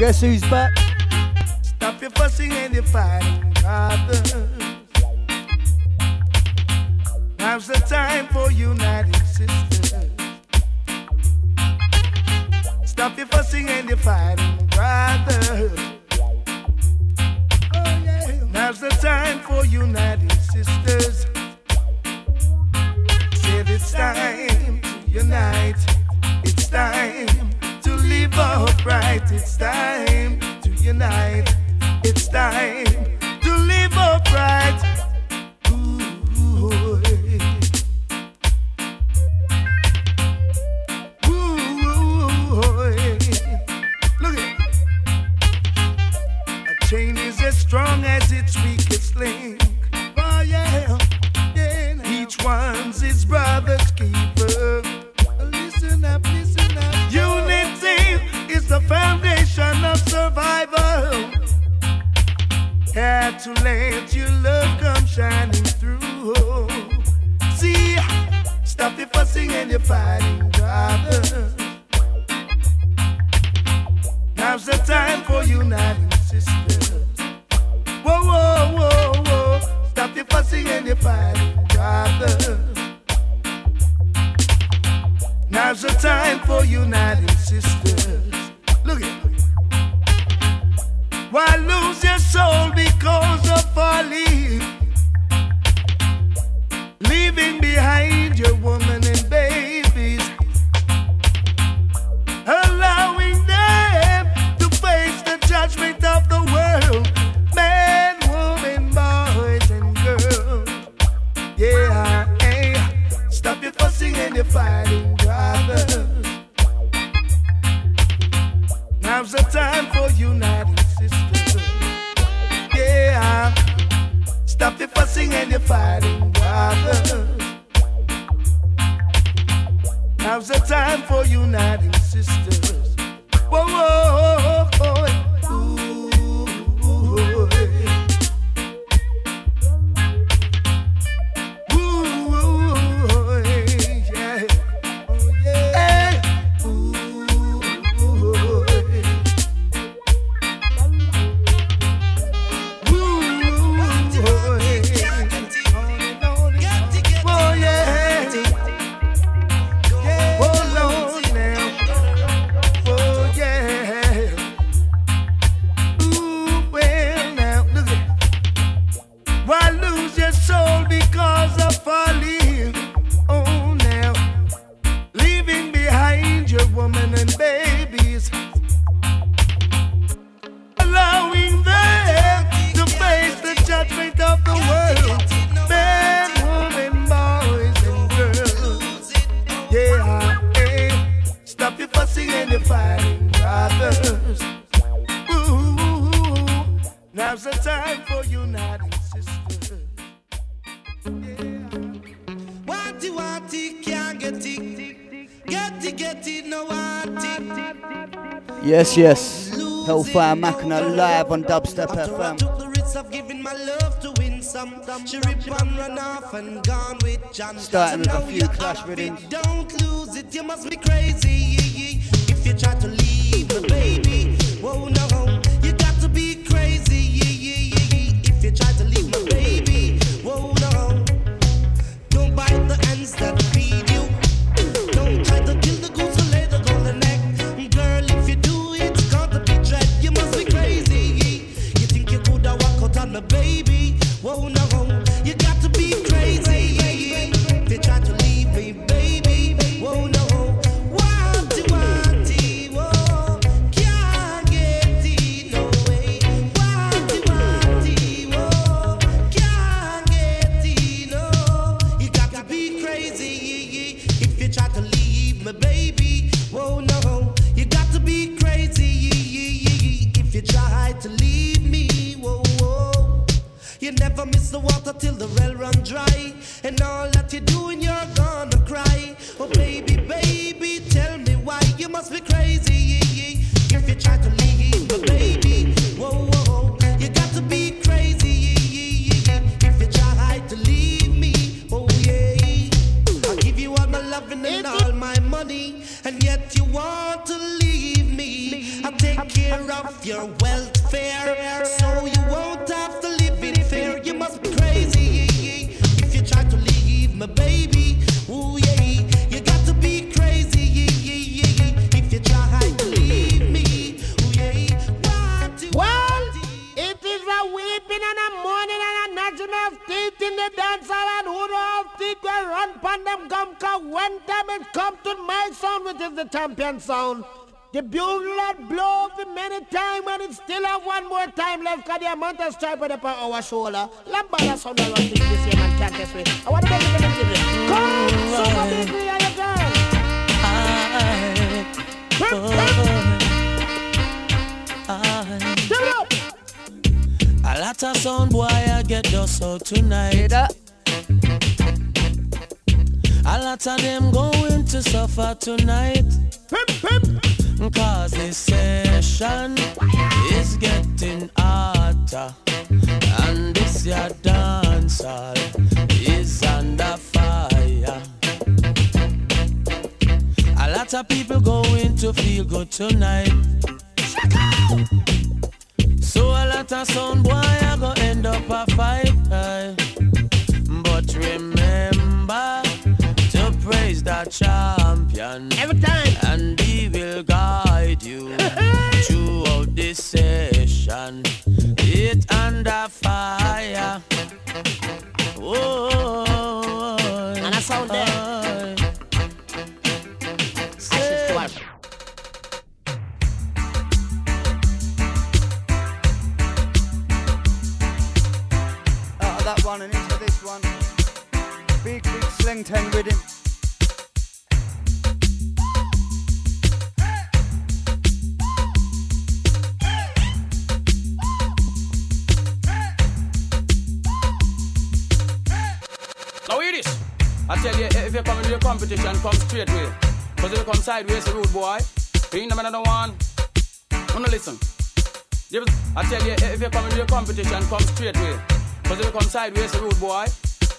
Guess who's back? Stop your fussing and your fighting, brothers. Now's the time for uniting sisters. Stop your fussing and your fighting, brothers. Oh, yeah. Now's the time for uniting sisters. Said it's time to unite. It's time It's time to unite. It's time to live upright. Ooh, ooh, Look at a chain is as strong as its weakest link. Oh yeah. Each one's his brother's keeper. Had to let your love come shining through. See, stop your fussing and your fighting, brothers. Now's the time for uniting sisters. Whoa, whoa, whoa, whoa. Stop your fussing and your fighting, brothers. Now's the time for uniting sisters. Look at Why lose your soul because of folly? Leaving behind your woman and babies. Allowing them to face the judgment of the world. Men, women, boys, and girls. Yeah, hey. Stop your fussing and your fighting, brothers. Now's the time for uniting. Stop your fussing and your fighting, brothers. Now's the time for uniting sisters. Whoa, whoa, whoa, ooh, now's the time for uniting sisters. Watty watty can't get it. Get it, get it, no. Yes, yes. Hellfire Machina live on Dubstep FM. took the risk of giving my love to win some, she ripped and run off and gone with John. Starting with a few clash rhythms. Don't lose it, you must be crazy. If you try to leave And all that you're doing, you're gonna time cause the amount of stripe on upon our shoulder. Lambada sound that run this this year man can't test me. I want to make it a little. Come, super big, we are your girl. Give. A lot of sound boy I get dust out tonight. A lot of them going to suffer tonight. Pimp, pimp. Cause this session is getting hotter. And this your dance hall is under fire. A lot of people going to feel good tonight. So a lot of sound boy are gonna end up a fight. Eh. But remember praise the champion. Every time. And he will guide you throughout this session. It under fire. Oh, oh, And I sound there. Ashes to our Out of that one and into this one. Big, big sling 10 rhythm. Your competition, come straight way. Cause if you come sideways, a rude boy, you ain't another one. Wanna listen. Give us- I tell you, if you come into your competition, come straight way. Cause if you come sideways, a rude boy,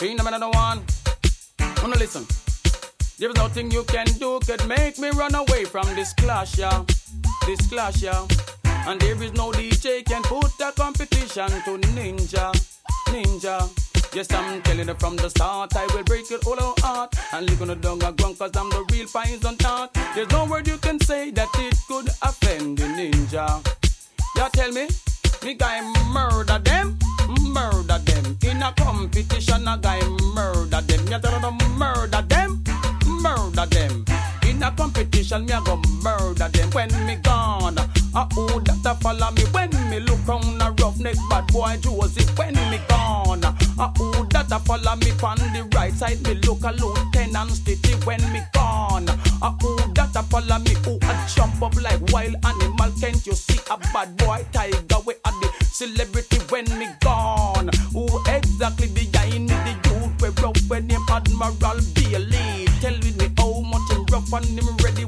you ain't another one. Wanna listen. There's nothing you can do could make me run away from this clash, yeah. This clash, yeah. And there is no DJ can put a competition to Ninja, Ninja. Yes, I'm telling you from the start, I will break it all out heart and lick on the dung a ground cause I'm the real poison tart. There's no word you can say that it could offend the ninja. Y'all tell me, me guy murder them, murder them. In a competition, a guy murder them. You tell them murder them, murder them. In a competition, me a go murder them. When me gone, a who that a follow me? When me look round a roughneck bad boy Josie. When me gone, a who that a follow me? On the right side, me look a lieutenant Stitchie. When me gone, a who that a follow me? Who a jump up like wild animal? Can't you see a bad boy tiger? We are the celebrity when me gone. Who exactly behind me? The youth we rough when him Admiral Bailey. Tell me how much him rough and him ready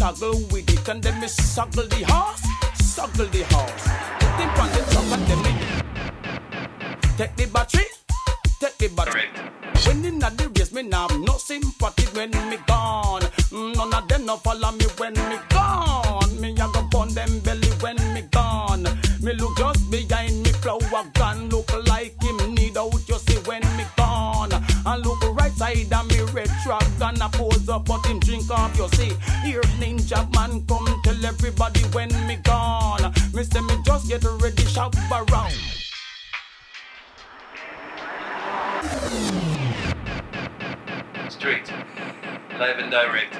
and with it and then me saddle the horse, saddle the horse. Put him on the truck and then me take the battery, take the battery. When in the race, me now no sympathy when me gone. None of them no follow me when me gone. Me a go burn them belly when me gone. Me look just behind me flower gun, look like him need out. You see when me gone. And look right side of me red truck gun a pose up, but him drink off. You see, here ninja man come tell everybody when me gone. Me say me just get ready, shop around. Street. Live and direct.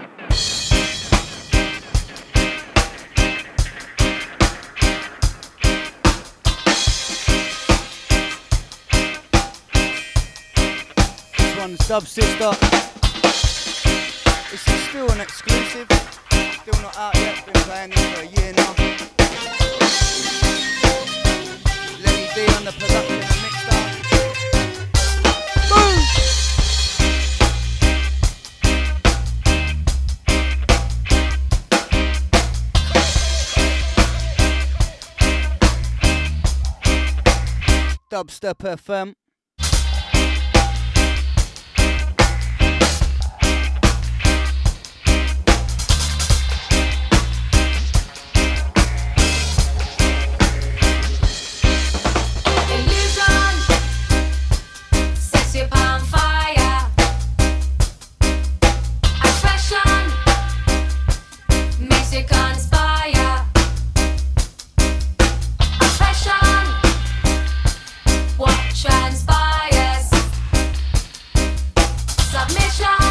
This one's Dub Sister. This is still an exclusive. Still not out yet. Been playing this for a year now. Lenny D on the production and mixer. Boom! Dubstep FM. mission.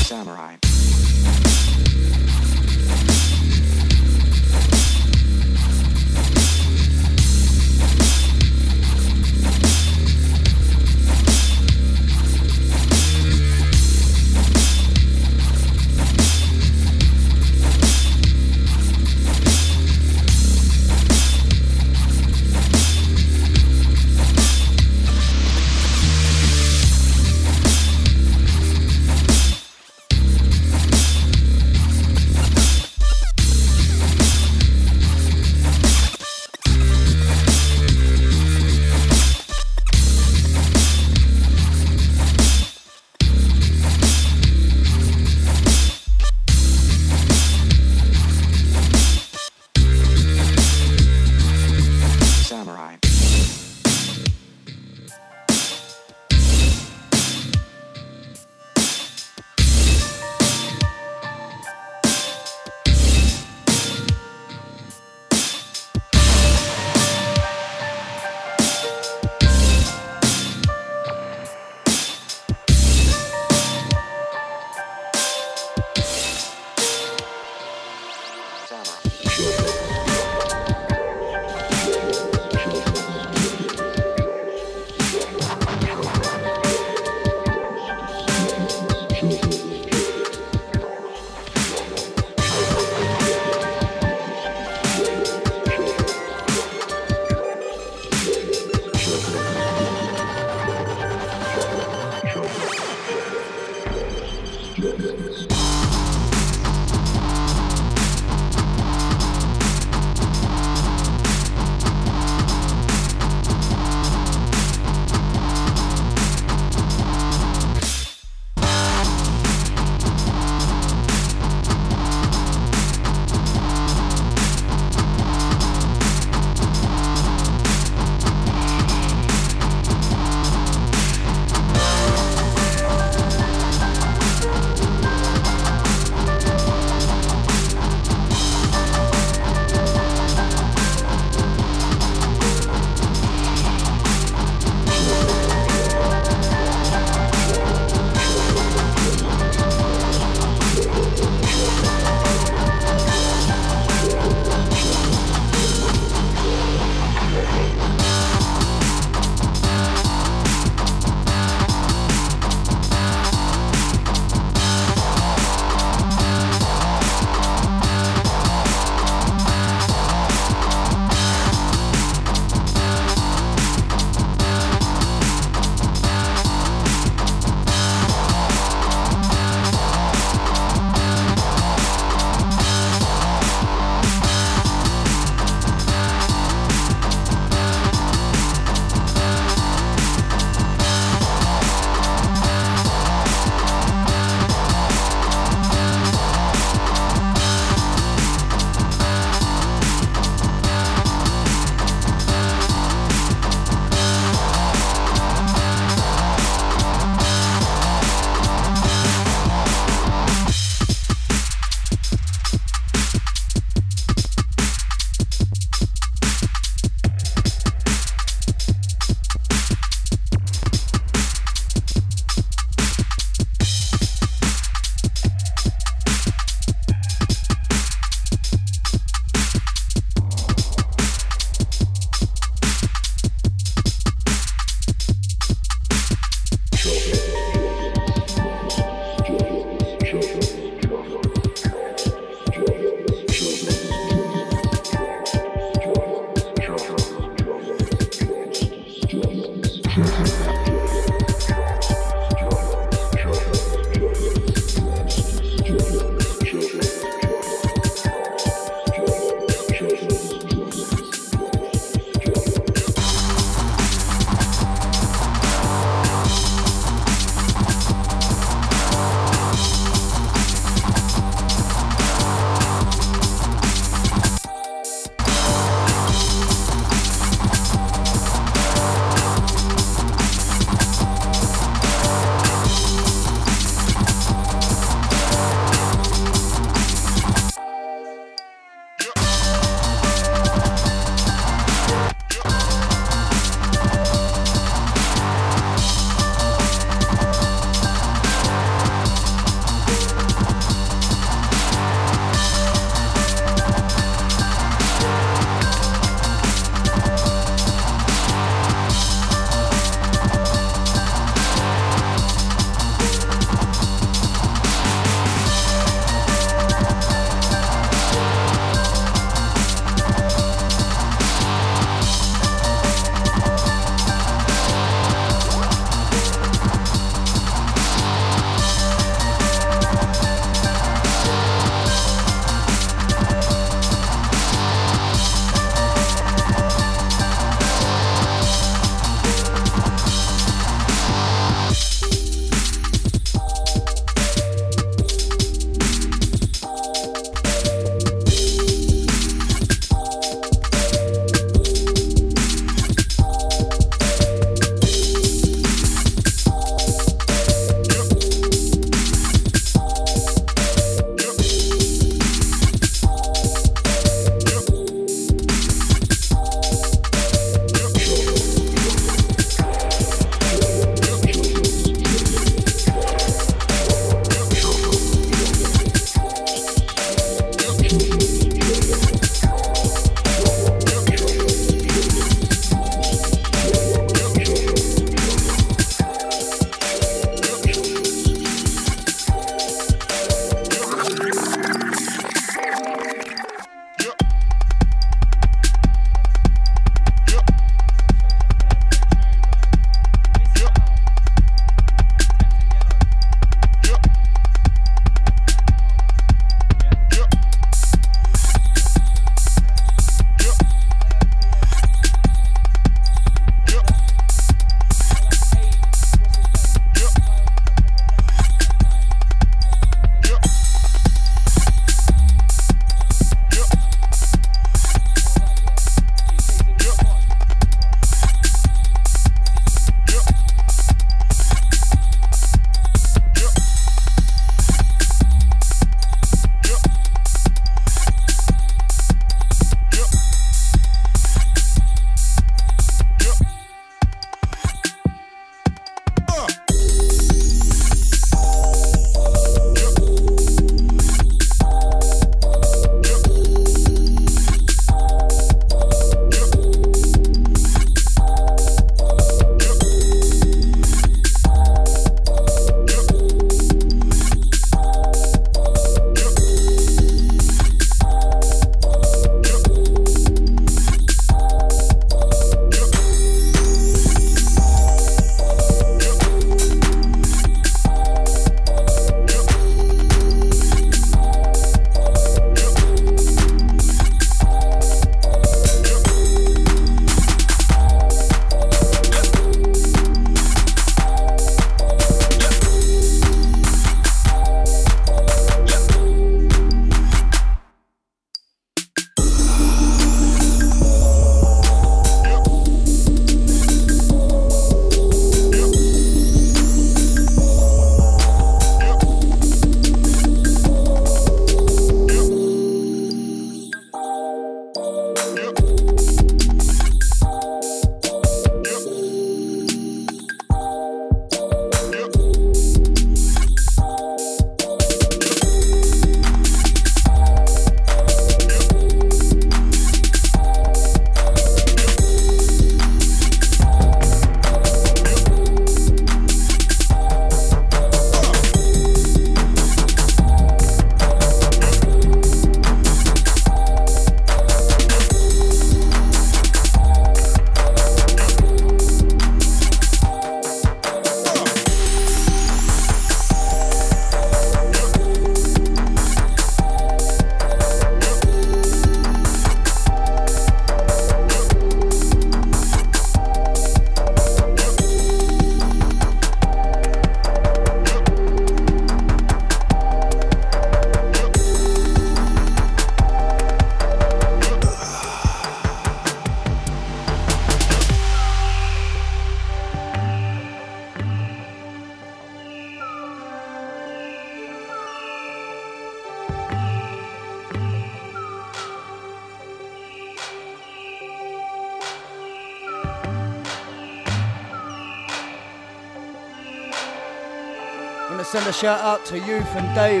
Shout out to Youth and Dave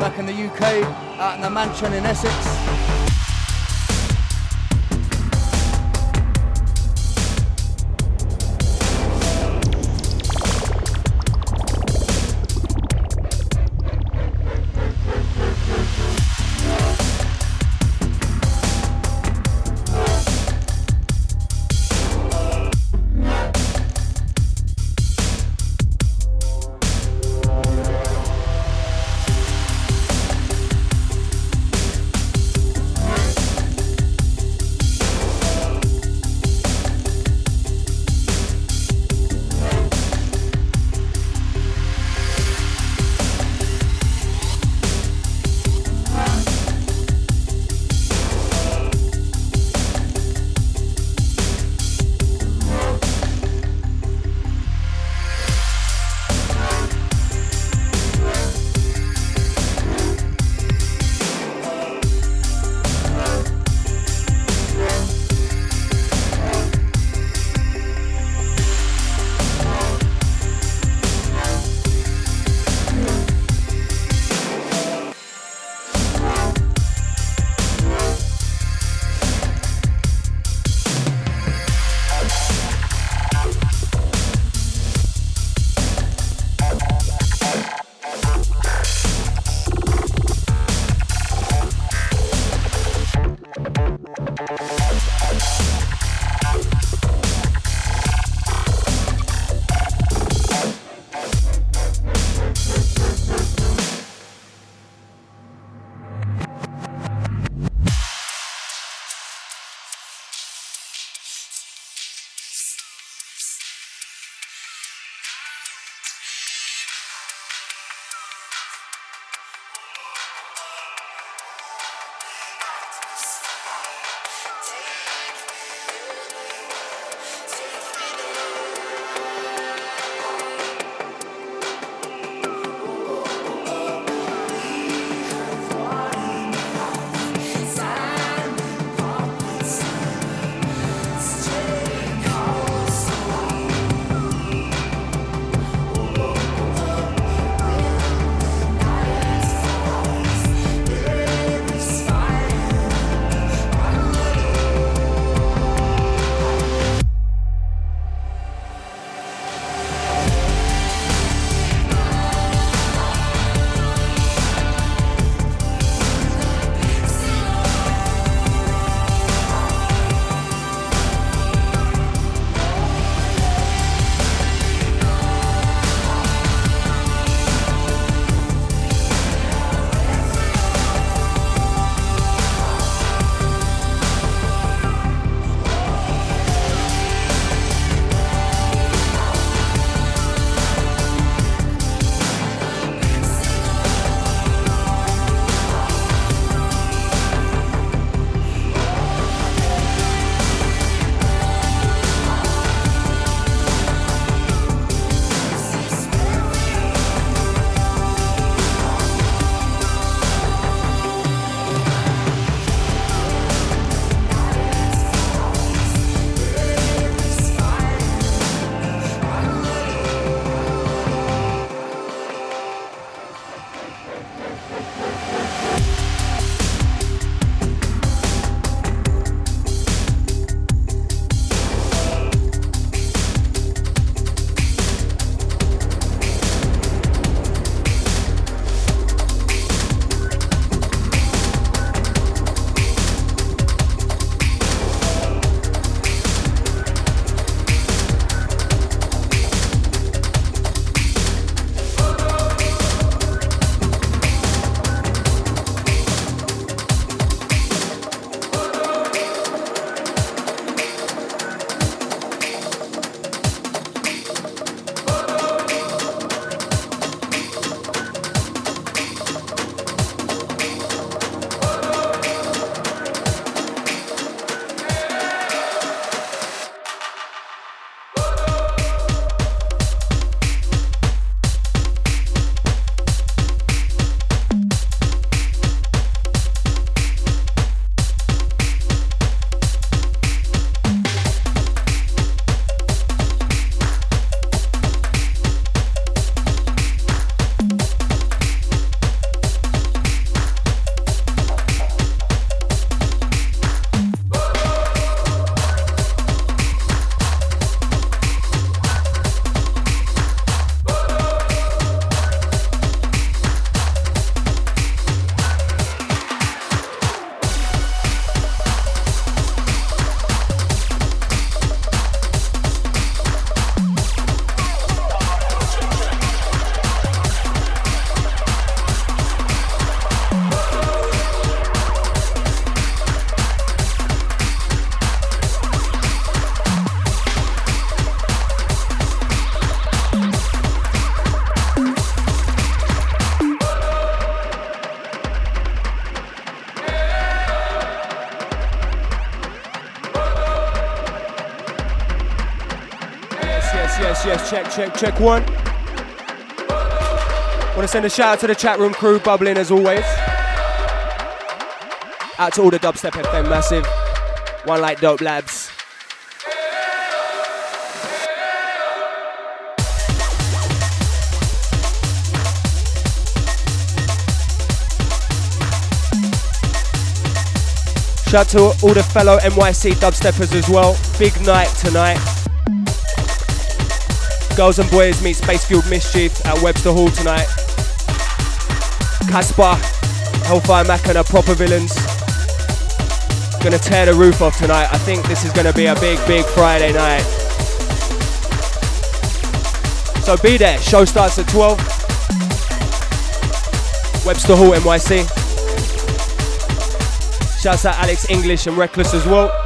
back in the UK, out in the mansion in Essex. Check, check, check one. Want to send a shout out to the chat room crew, bubbling as always. Out to all the Dubstep FM massive. One like Dope Labs. Shout out to all the fellow NYC dubsteppers as well. Big night tonight. Girls and boys meet Space Fueled Mischief at Webster Hall tonight. Caspa, Hellfire Mac and a proper villains. Gonna tear the roof off tonight. I think this is gonna be a big, big Friday night. So be there. Show starts at 12. Webster Hall, NYC. Shouts out Alex English and Reckless as well.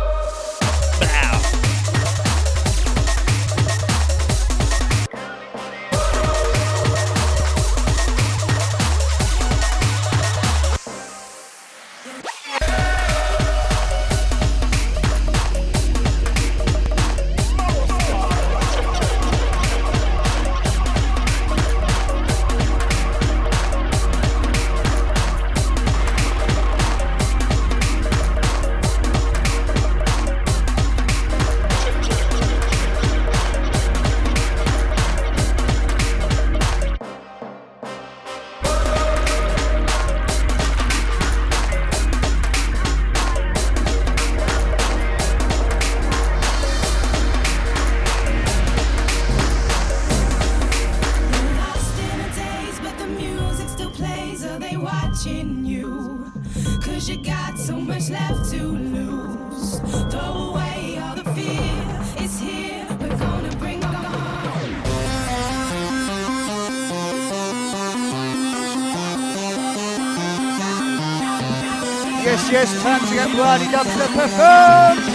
Bloody dubstep FM.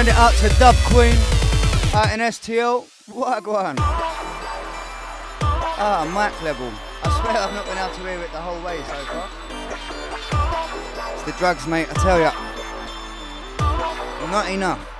Send it out to Dub Queen out in STL. What one? Ah, mic level. I swear I've not been able to hear it the whole way so far. It's the drugs, mate, I tell ya. Not enough.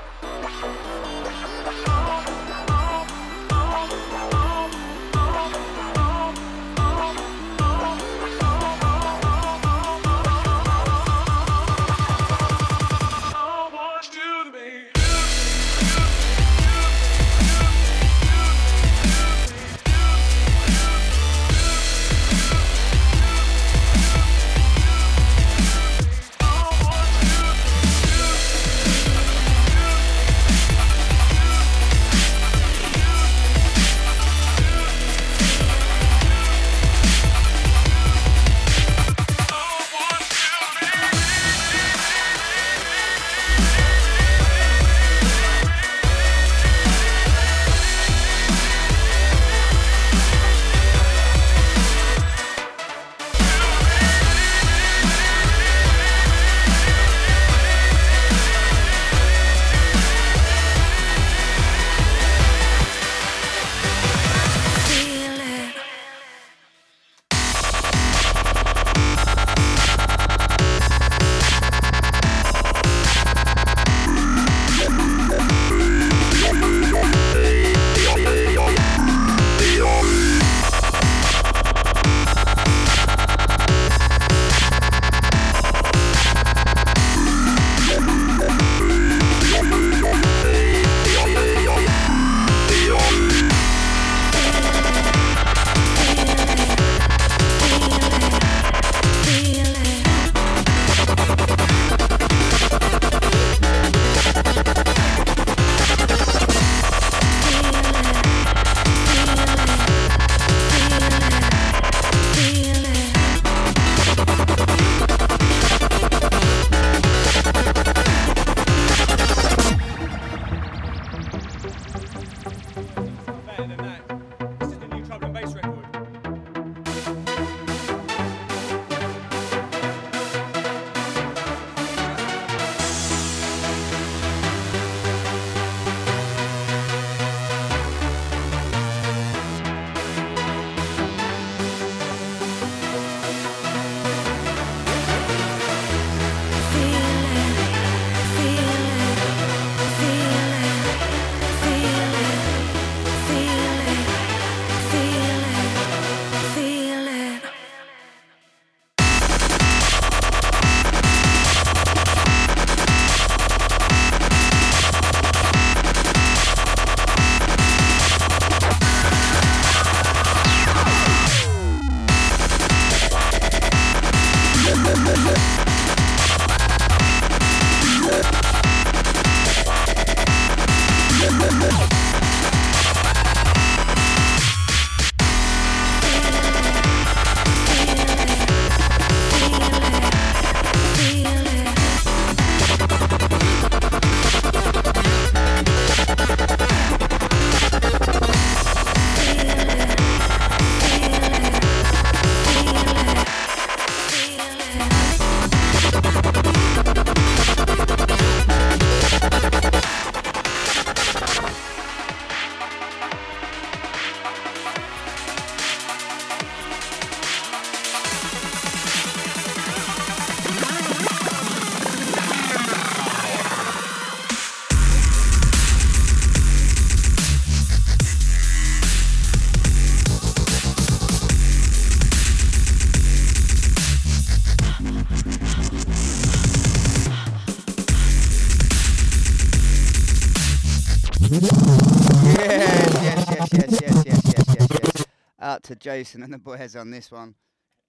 To Jason and the boys on this one.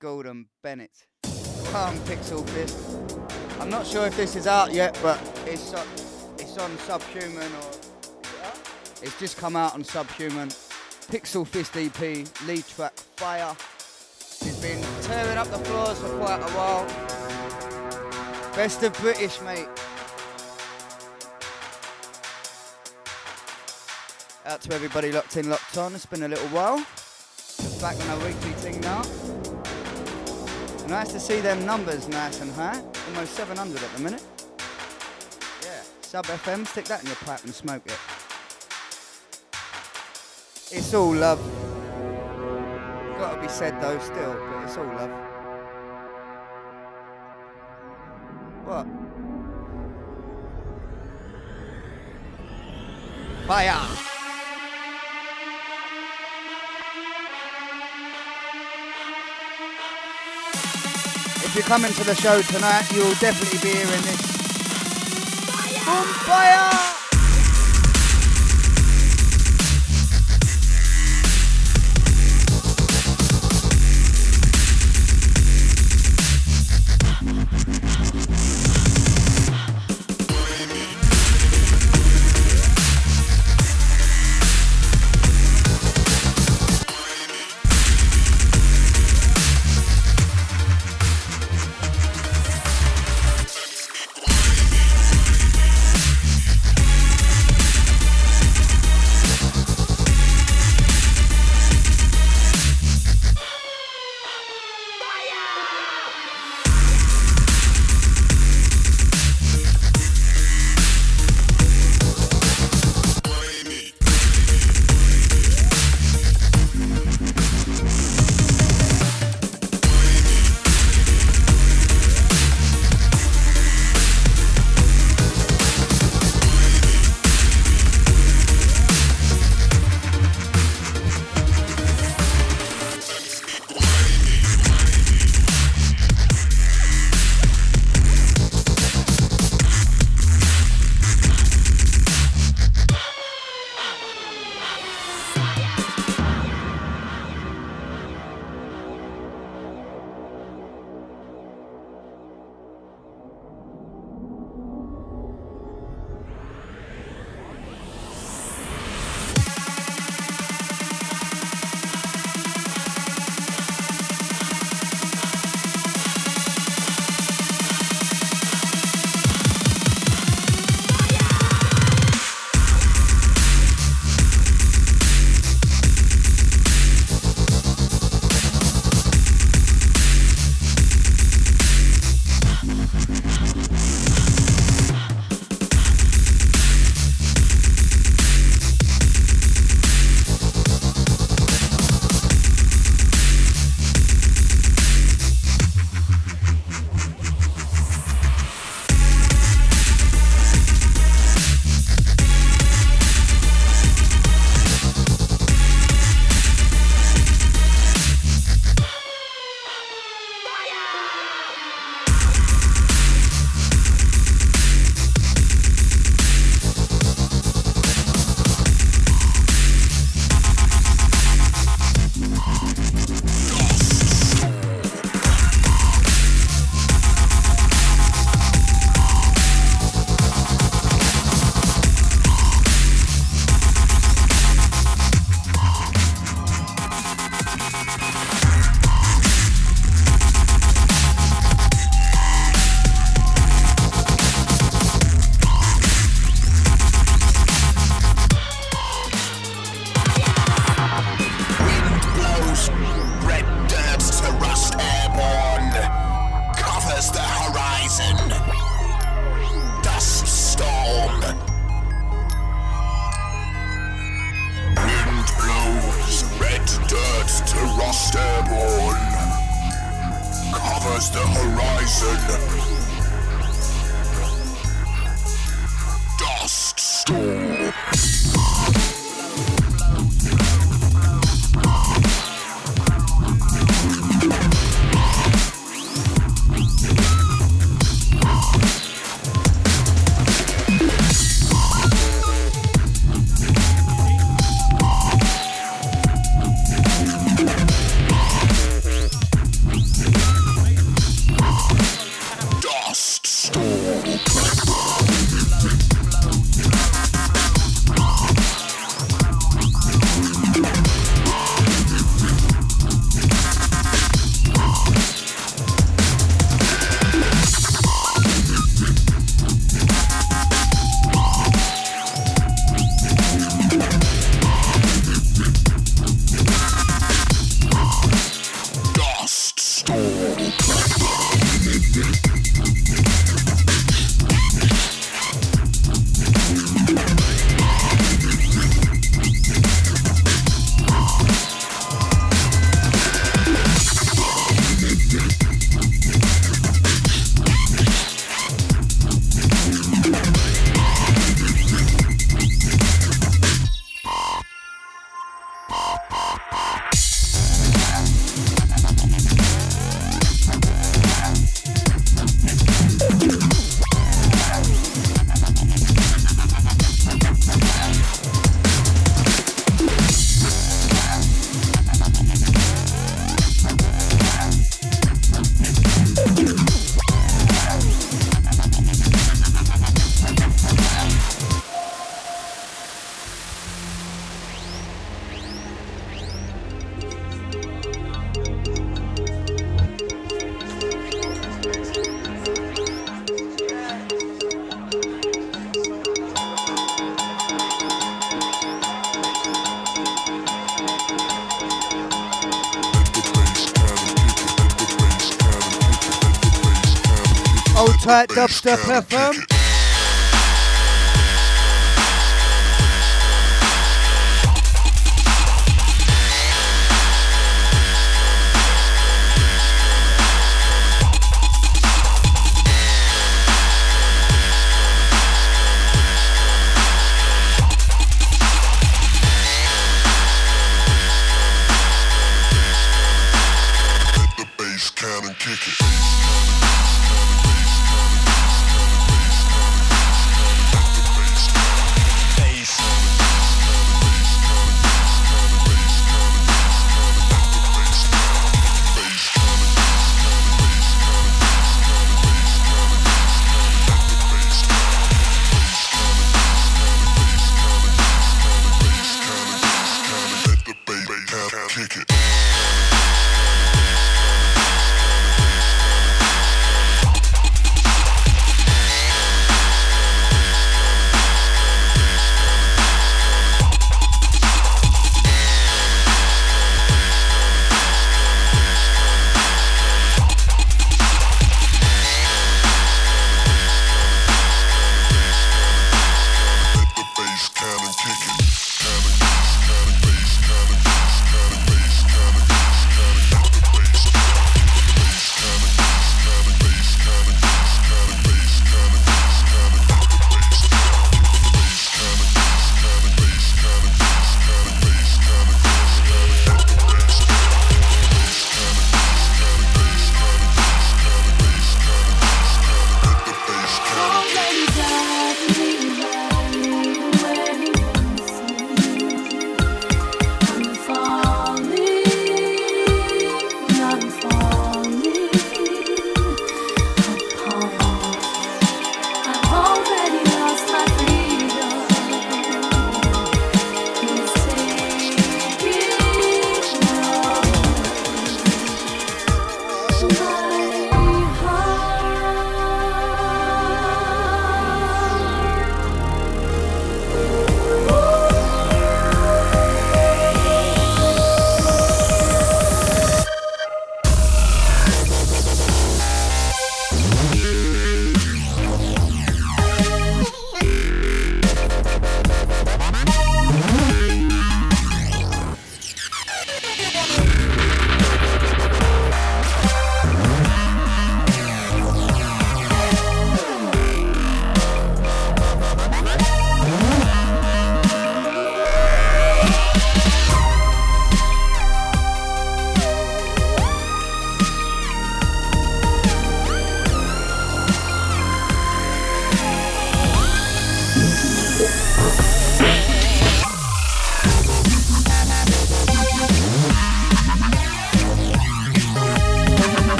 Golden Bennett. Calm Pixel Fist. I'm not sure if this is out yet, but it's uh, it's on Subhuman or it's just come out on Subhuman. Pixel Fist EP, lead track Fire. He's been tearing up the floors for quite a while. Best of British, mate. Out to everybody locked in, locked on. It's been a little while back on our weekly thing now. Nice to see them numbers nice and high. Almost 700 at the minute. Yeah. Sub FM, stick that in your pipe and smoke it. It's all love. Gotta be said though, still, but it's all love. What? Fire! if you're coming to the show tonight, you'll definitely be hearing this. Bonfire! Tight, Dubstep FM.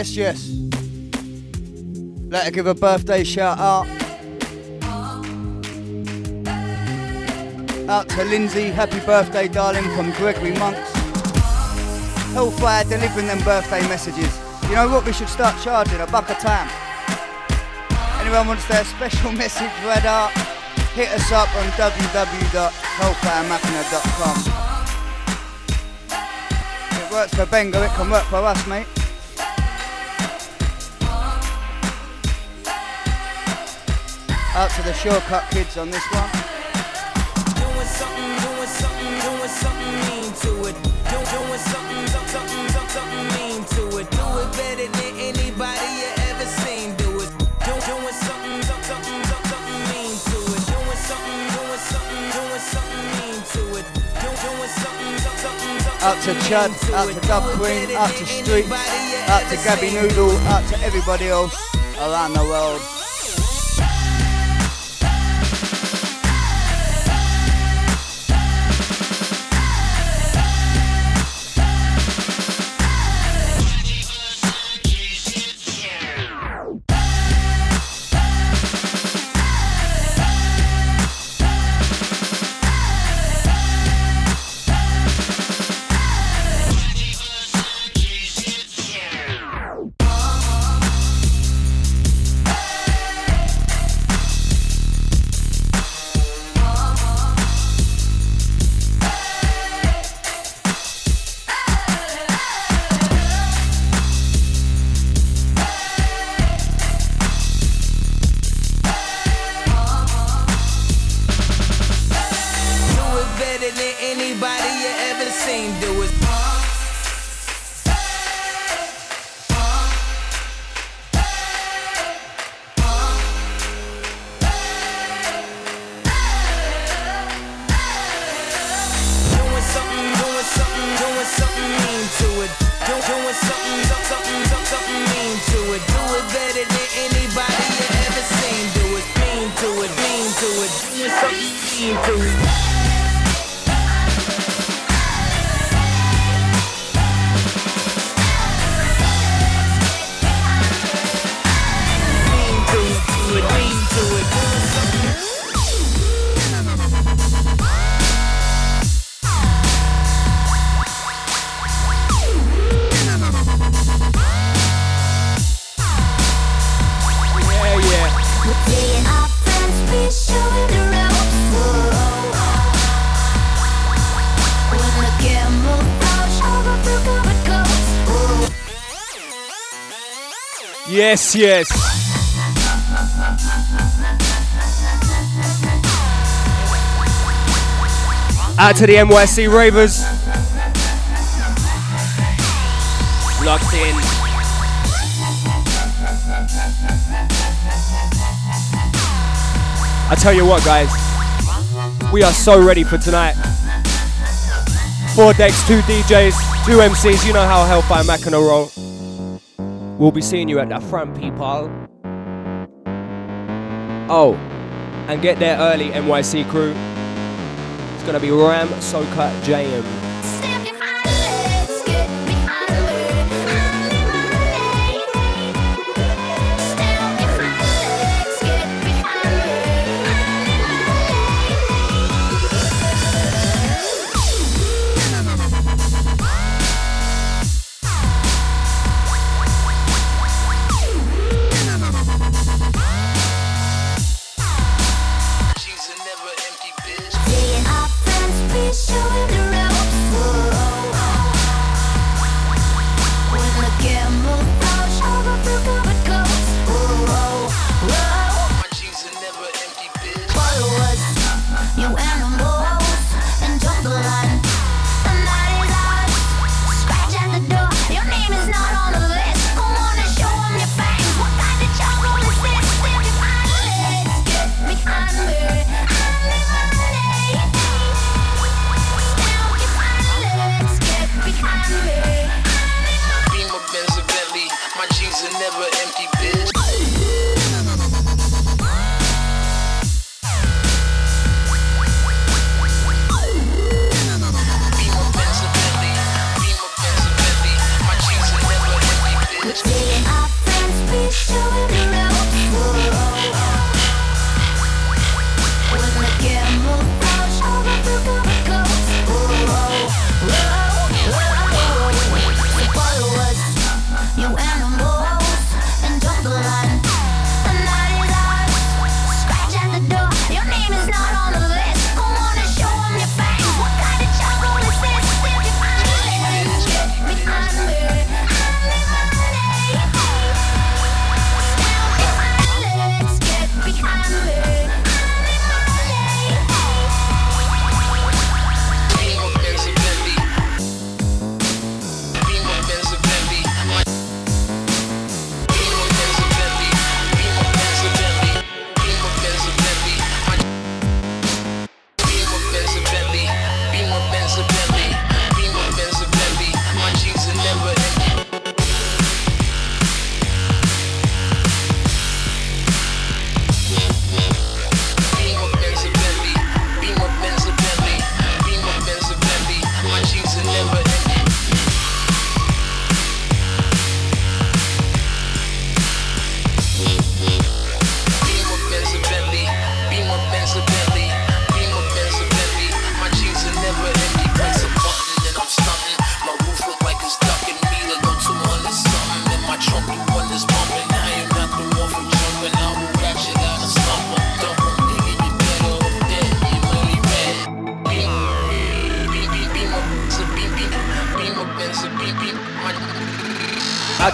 Yes, yes. Let her give a birthday shout out. Out to Lindsay, happy birthday, darling, from Gregory Monks. Hellfire delivering them birthday messages. You know what? We should start charging a buck a time. Anyone wants their special message read out? Hit us up on www.hellfiremachina.com. It works for Bengo, it can work for us, mate. Out to the shortcut kids on this one. Doing something, doing something, doing something mean to it. Do- Doing something, something, something, something mean to it. Do it better than anybody you ever seen do it. Do- Doing something, something, something, something mean to it. Doing something, doing something, doing something mean to it. Do- Doing something, something, something. Out to Chad, out to Dub Queen, out to Street, out to Gabby Noodle, out to everybody else around the world. Yes, yes. Out to the NYC Ravers. Locked in. I tell you what, guys, we are so ready for tonight. Four decks, two DJs, two MCs. You know how Hellfire Machina roll. We'll be seeing you at the front, people. Oh, and get there early, NYC crew. It's gonna be Ram Soka JM.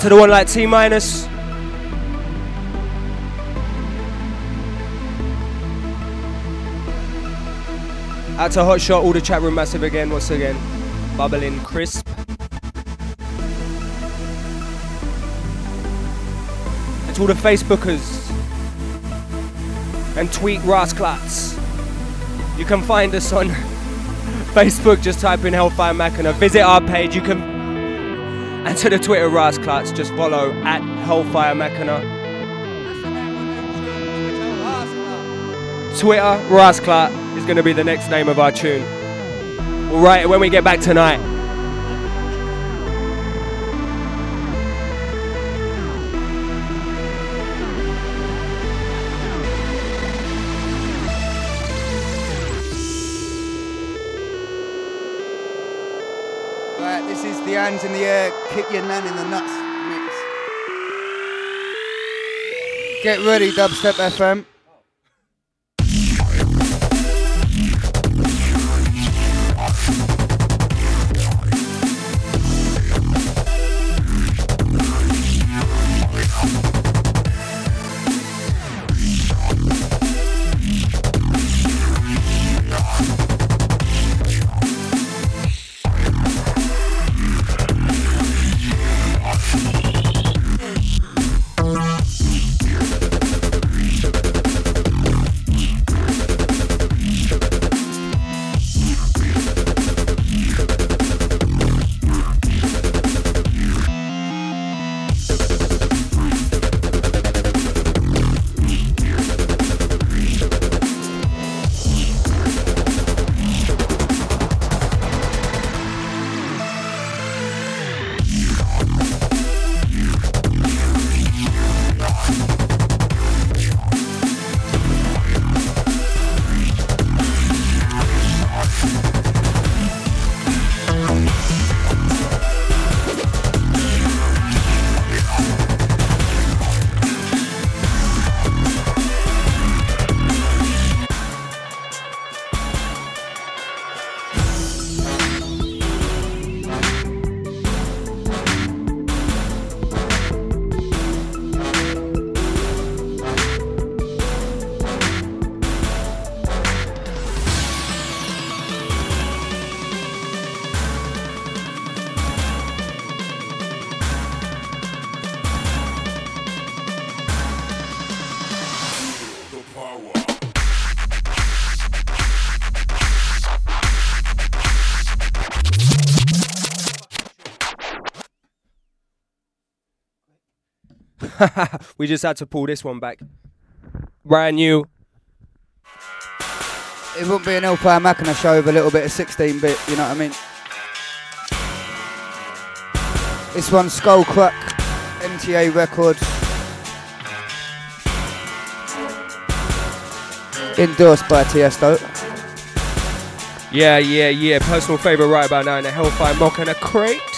To the one like T minus. Out to Hot Shot, all the chat room massive again, once again. Bubbling crisp. And to all the Facebookers and tweet rasclats. You can find us on Facebook, just type in Hellfire Machina. Visit our page, you can. To the Twitter rasclats, just follow at Hellfire Machina. Twitter rasclat is going to be the next name of our tune. We'll write it when we get back tonight. Right, this is the hands in the air, kick your nan in the nuts mix. Get ready, Dubstep FM. we just had to pull this one back. Brand new. It wouldn't be an Hellfire Machina show with a little bit of 16 bit, you know what I mean? This one's Skull Crack, MTA Records. Endorsed by Tiesto. Yeah, yeah, yeah. Personal favourite right about now in the Hellfire Machina crate.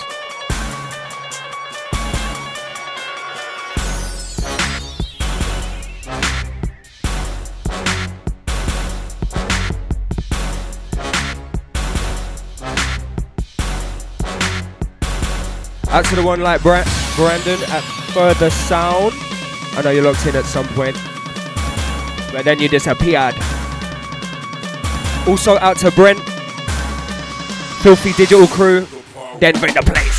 Out to the one like Bra- Brandon at Further Sound. I know you're locked in at some point, but then you disappeared. Also out to Brent, Filthy Digital Crew, Denver in the place.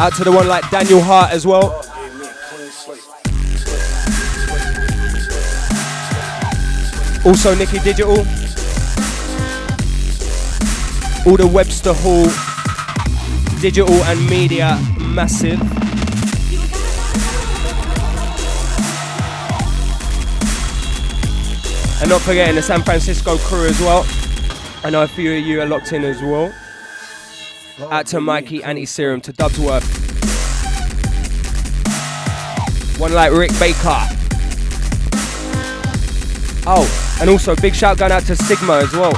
Out to the one like Daniel Hart as well. Also Nicky Digital. All the Webster Hall digital and media massive. And not forgetting the San Francisco crew as well. I know a few of you are locked in as well. Out to oh, Mikey Anti Serum to Dubsworth. One like Rick Baker. Oh, and also big shout going out to Sigma as well.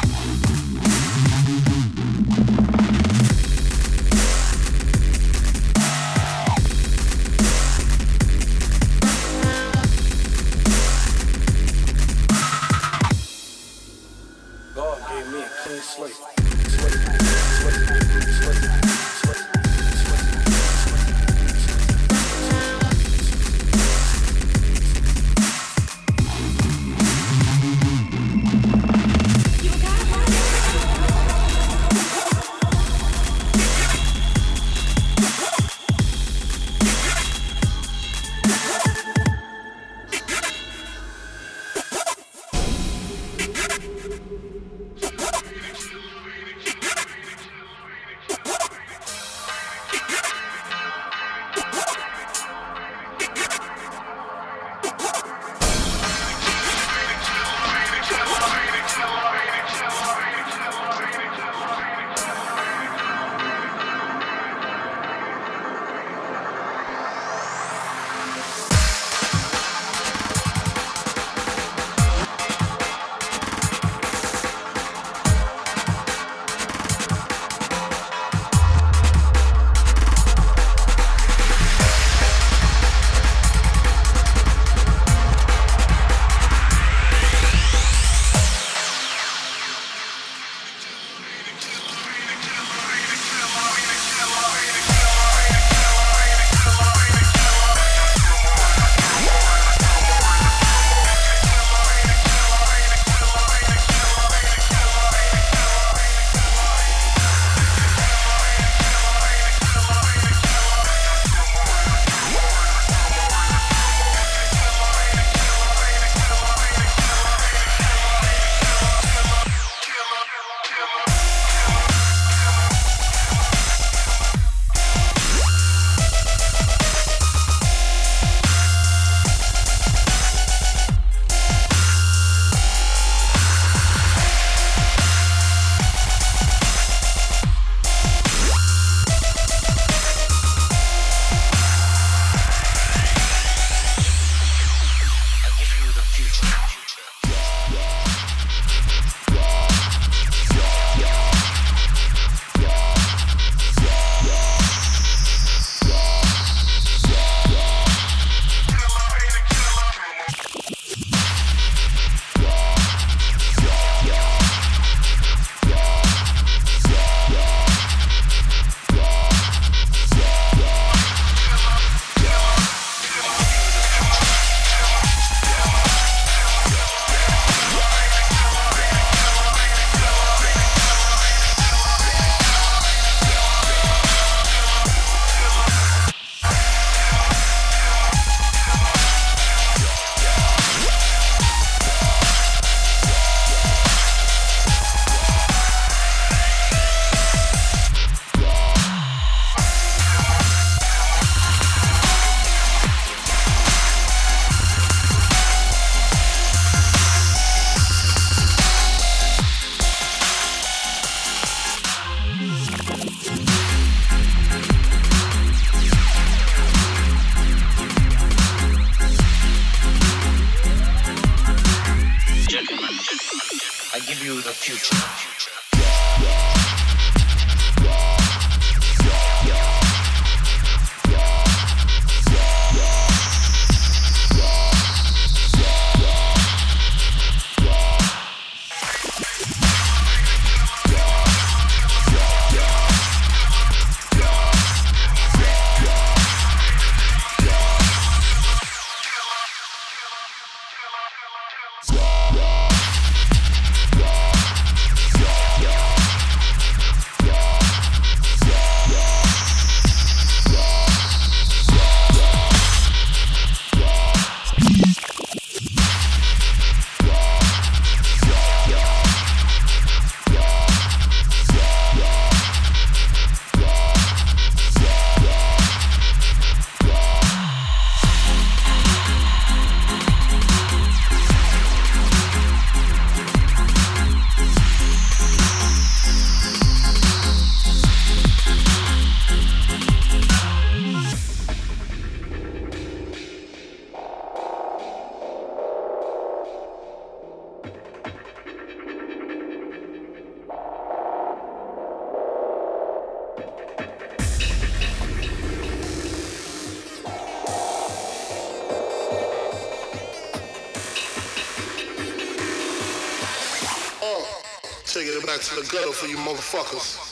Taking it back to the gutter for you motherfuckers.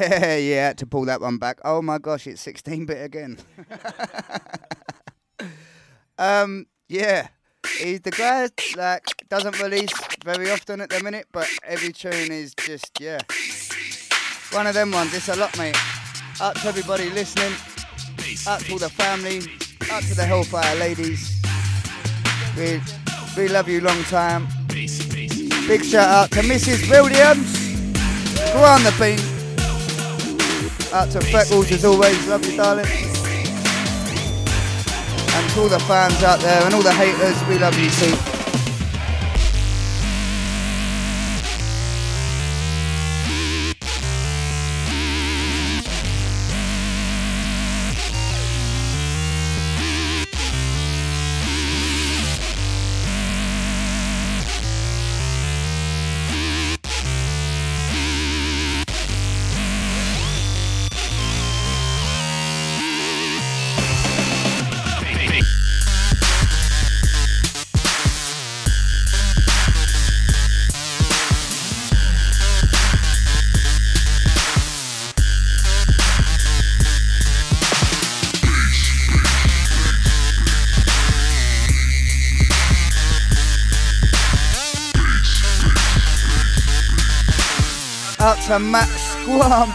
Yeah, yeah, to pull that one back. Oh my gosh, it's 16 bit again. um, yeah, he's the guy like doesn't release very often at the minute, but every tune is just yeah, one of them ones. It's a lot, mate. Up to everybody listening, up to all the family, up to the Hellfire ladies. We we love you long time. Big shout out to Mrs. Williams. Go on the beat. Out to Freckles as always, love you darling. And to all the fans out there and all the haters, we love you too. To Max Squam,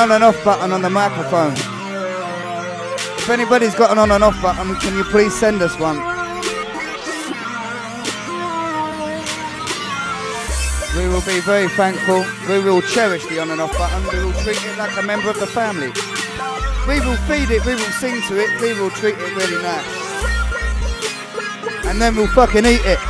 on and off button on the microphone. If anybody's got an on and off button, can you please send us one? We will be very thankful. We will cherish the on and off button. We will treat it like a member of the family. We will feed it, we will sing to it, we will treat it really nice. And then we'll fucking eat it.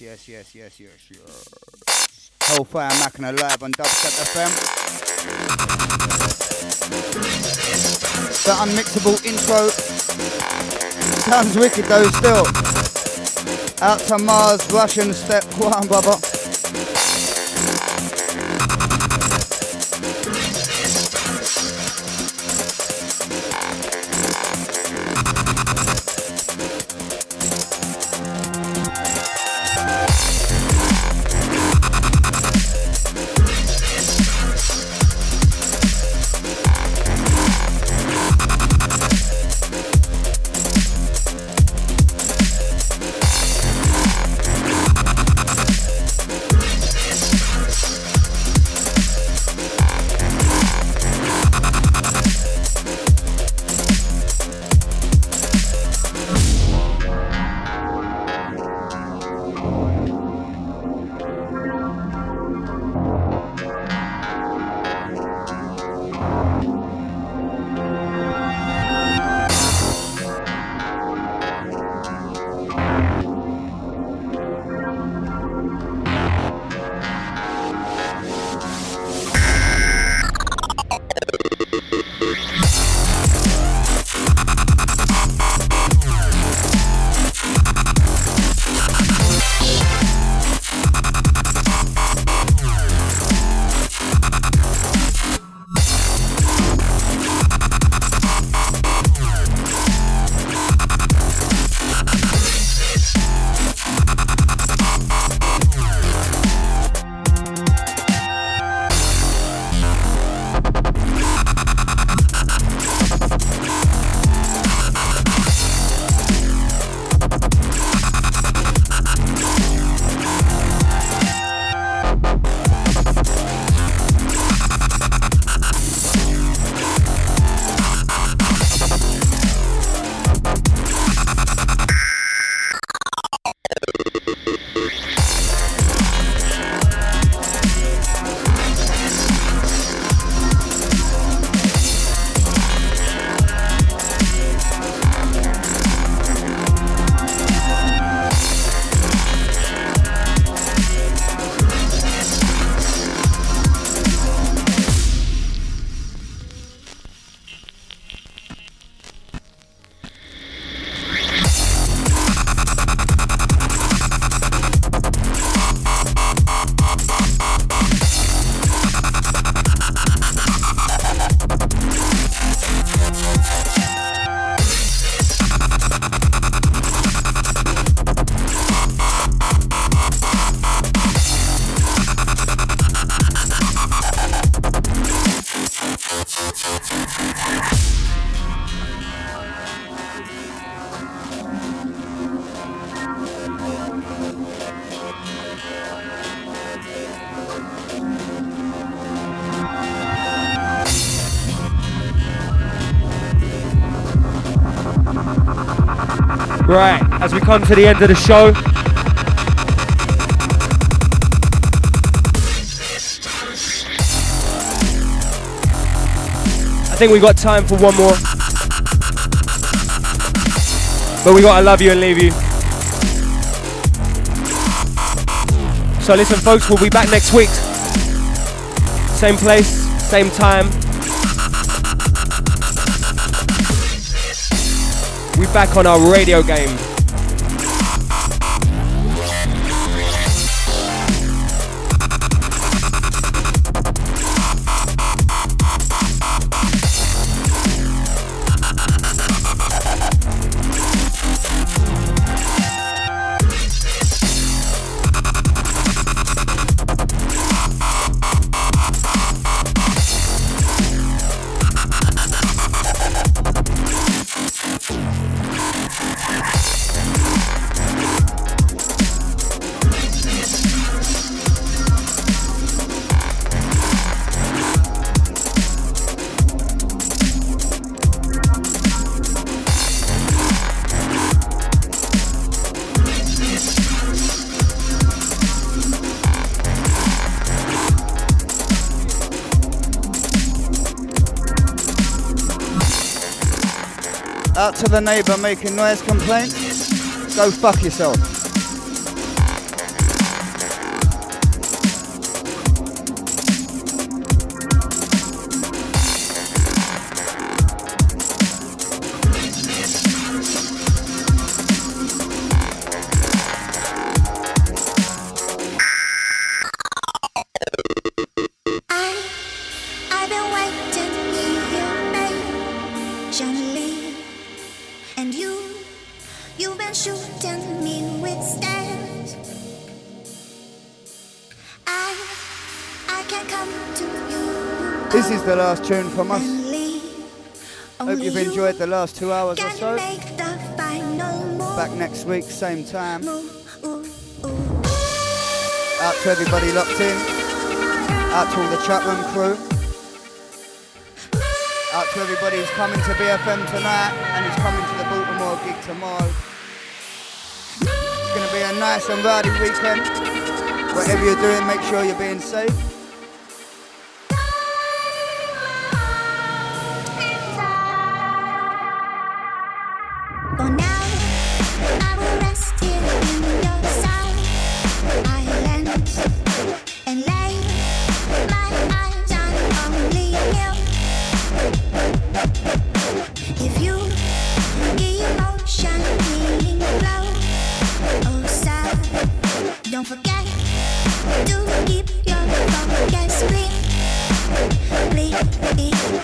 Yes, yes, yes, yes, yes, yes. Hellfire Machina live on Dubstep FM. The unmixable intro. Sounds wicked though still. Out to Mars, Russian step one, brother. Right, as we come to the end of the show, I think we got time for one more. But we gotta love you and leave you. So listen, folks, we'll be back next week. Same place, same time. Back on our radio game. The neighbour making noise complaints. Go fuck yourself. The last tune from us. Hope you've enjoyed the last two hours or so. make the final move. Back next week, same time. Out to everybody locked in. Out to all the chat room crew. Out to everybody who's coming to BFM tonight and who's coming to the Baltimore gig tomorrow. It's going to be a nice and rowdy weekend. Whatever you're doing, make sure you're being safe.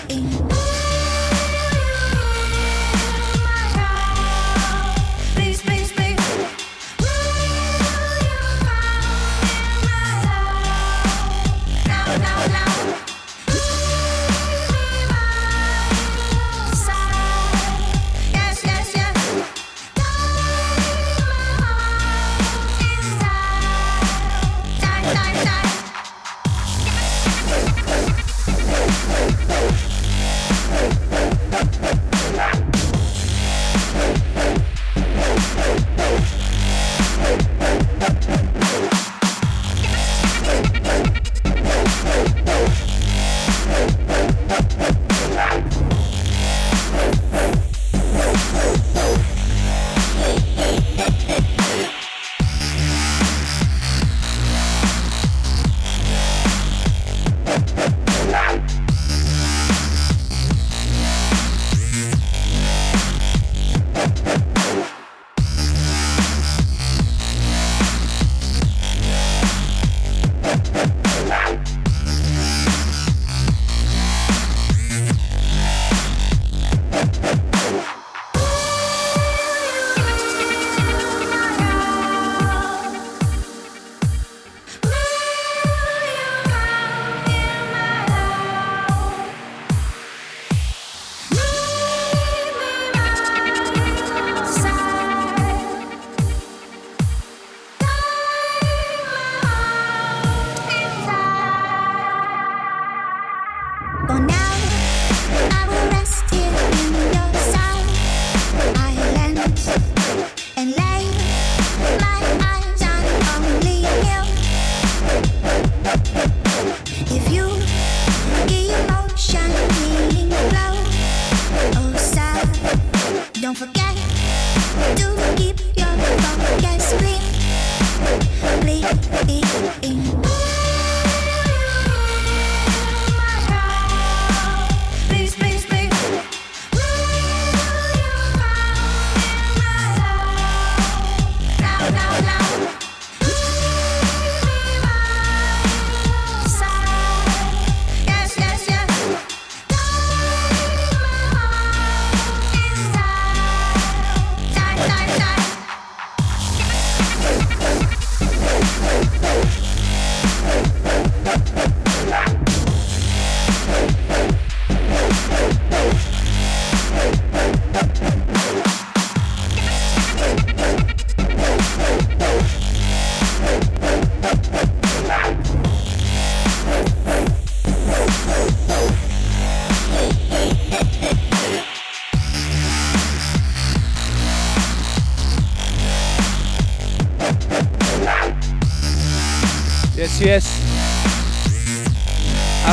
Bleeding.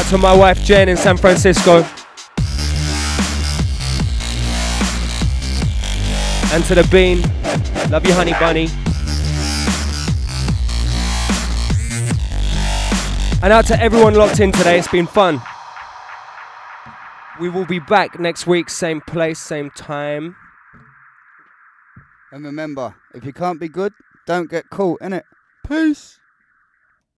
Out to my wife Jane in San Francisco. And to the bean. Love you, honey bunny. And out to everyone locked in today. It's been fun. We will be back next week, same place, same time. And remember, if you can't be good, don't get caught, innit? Peace.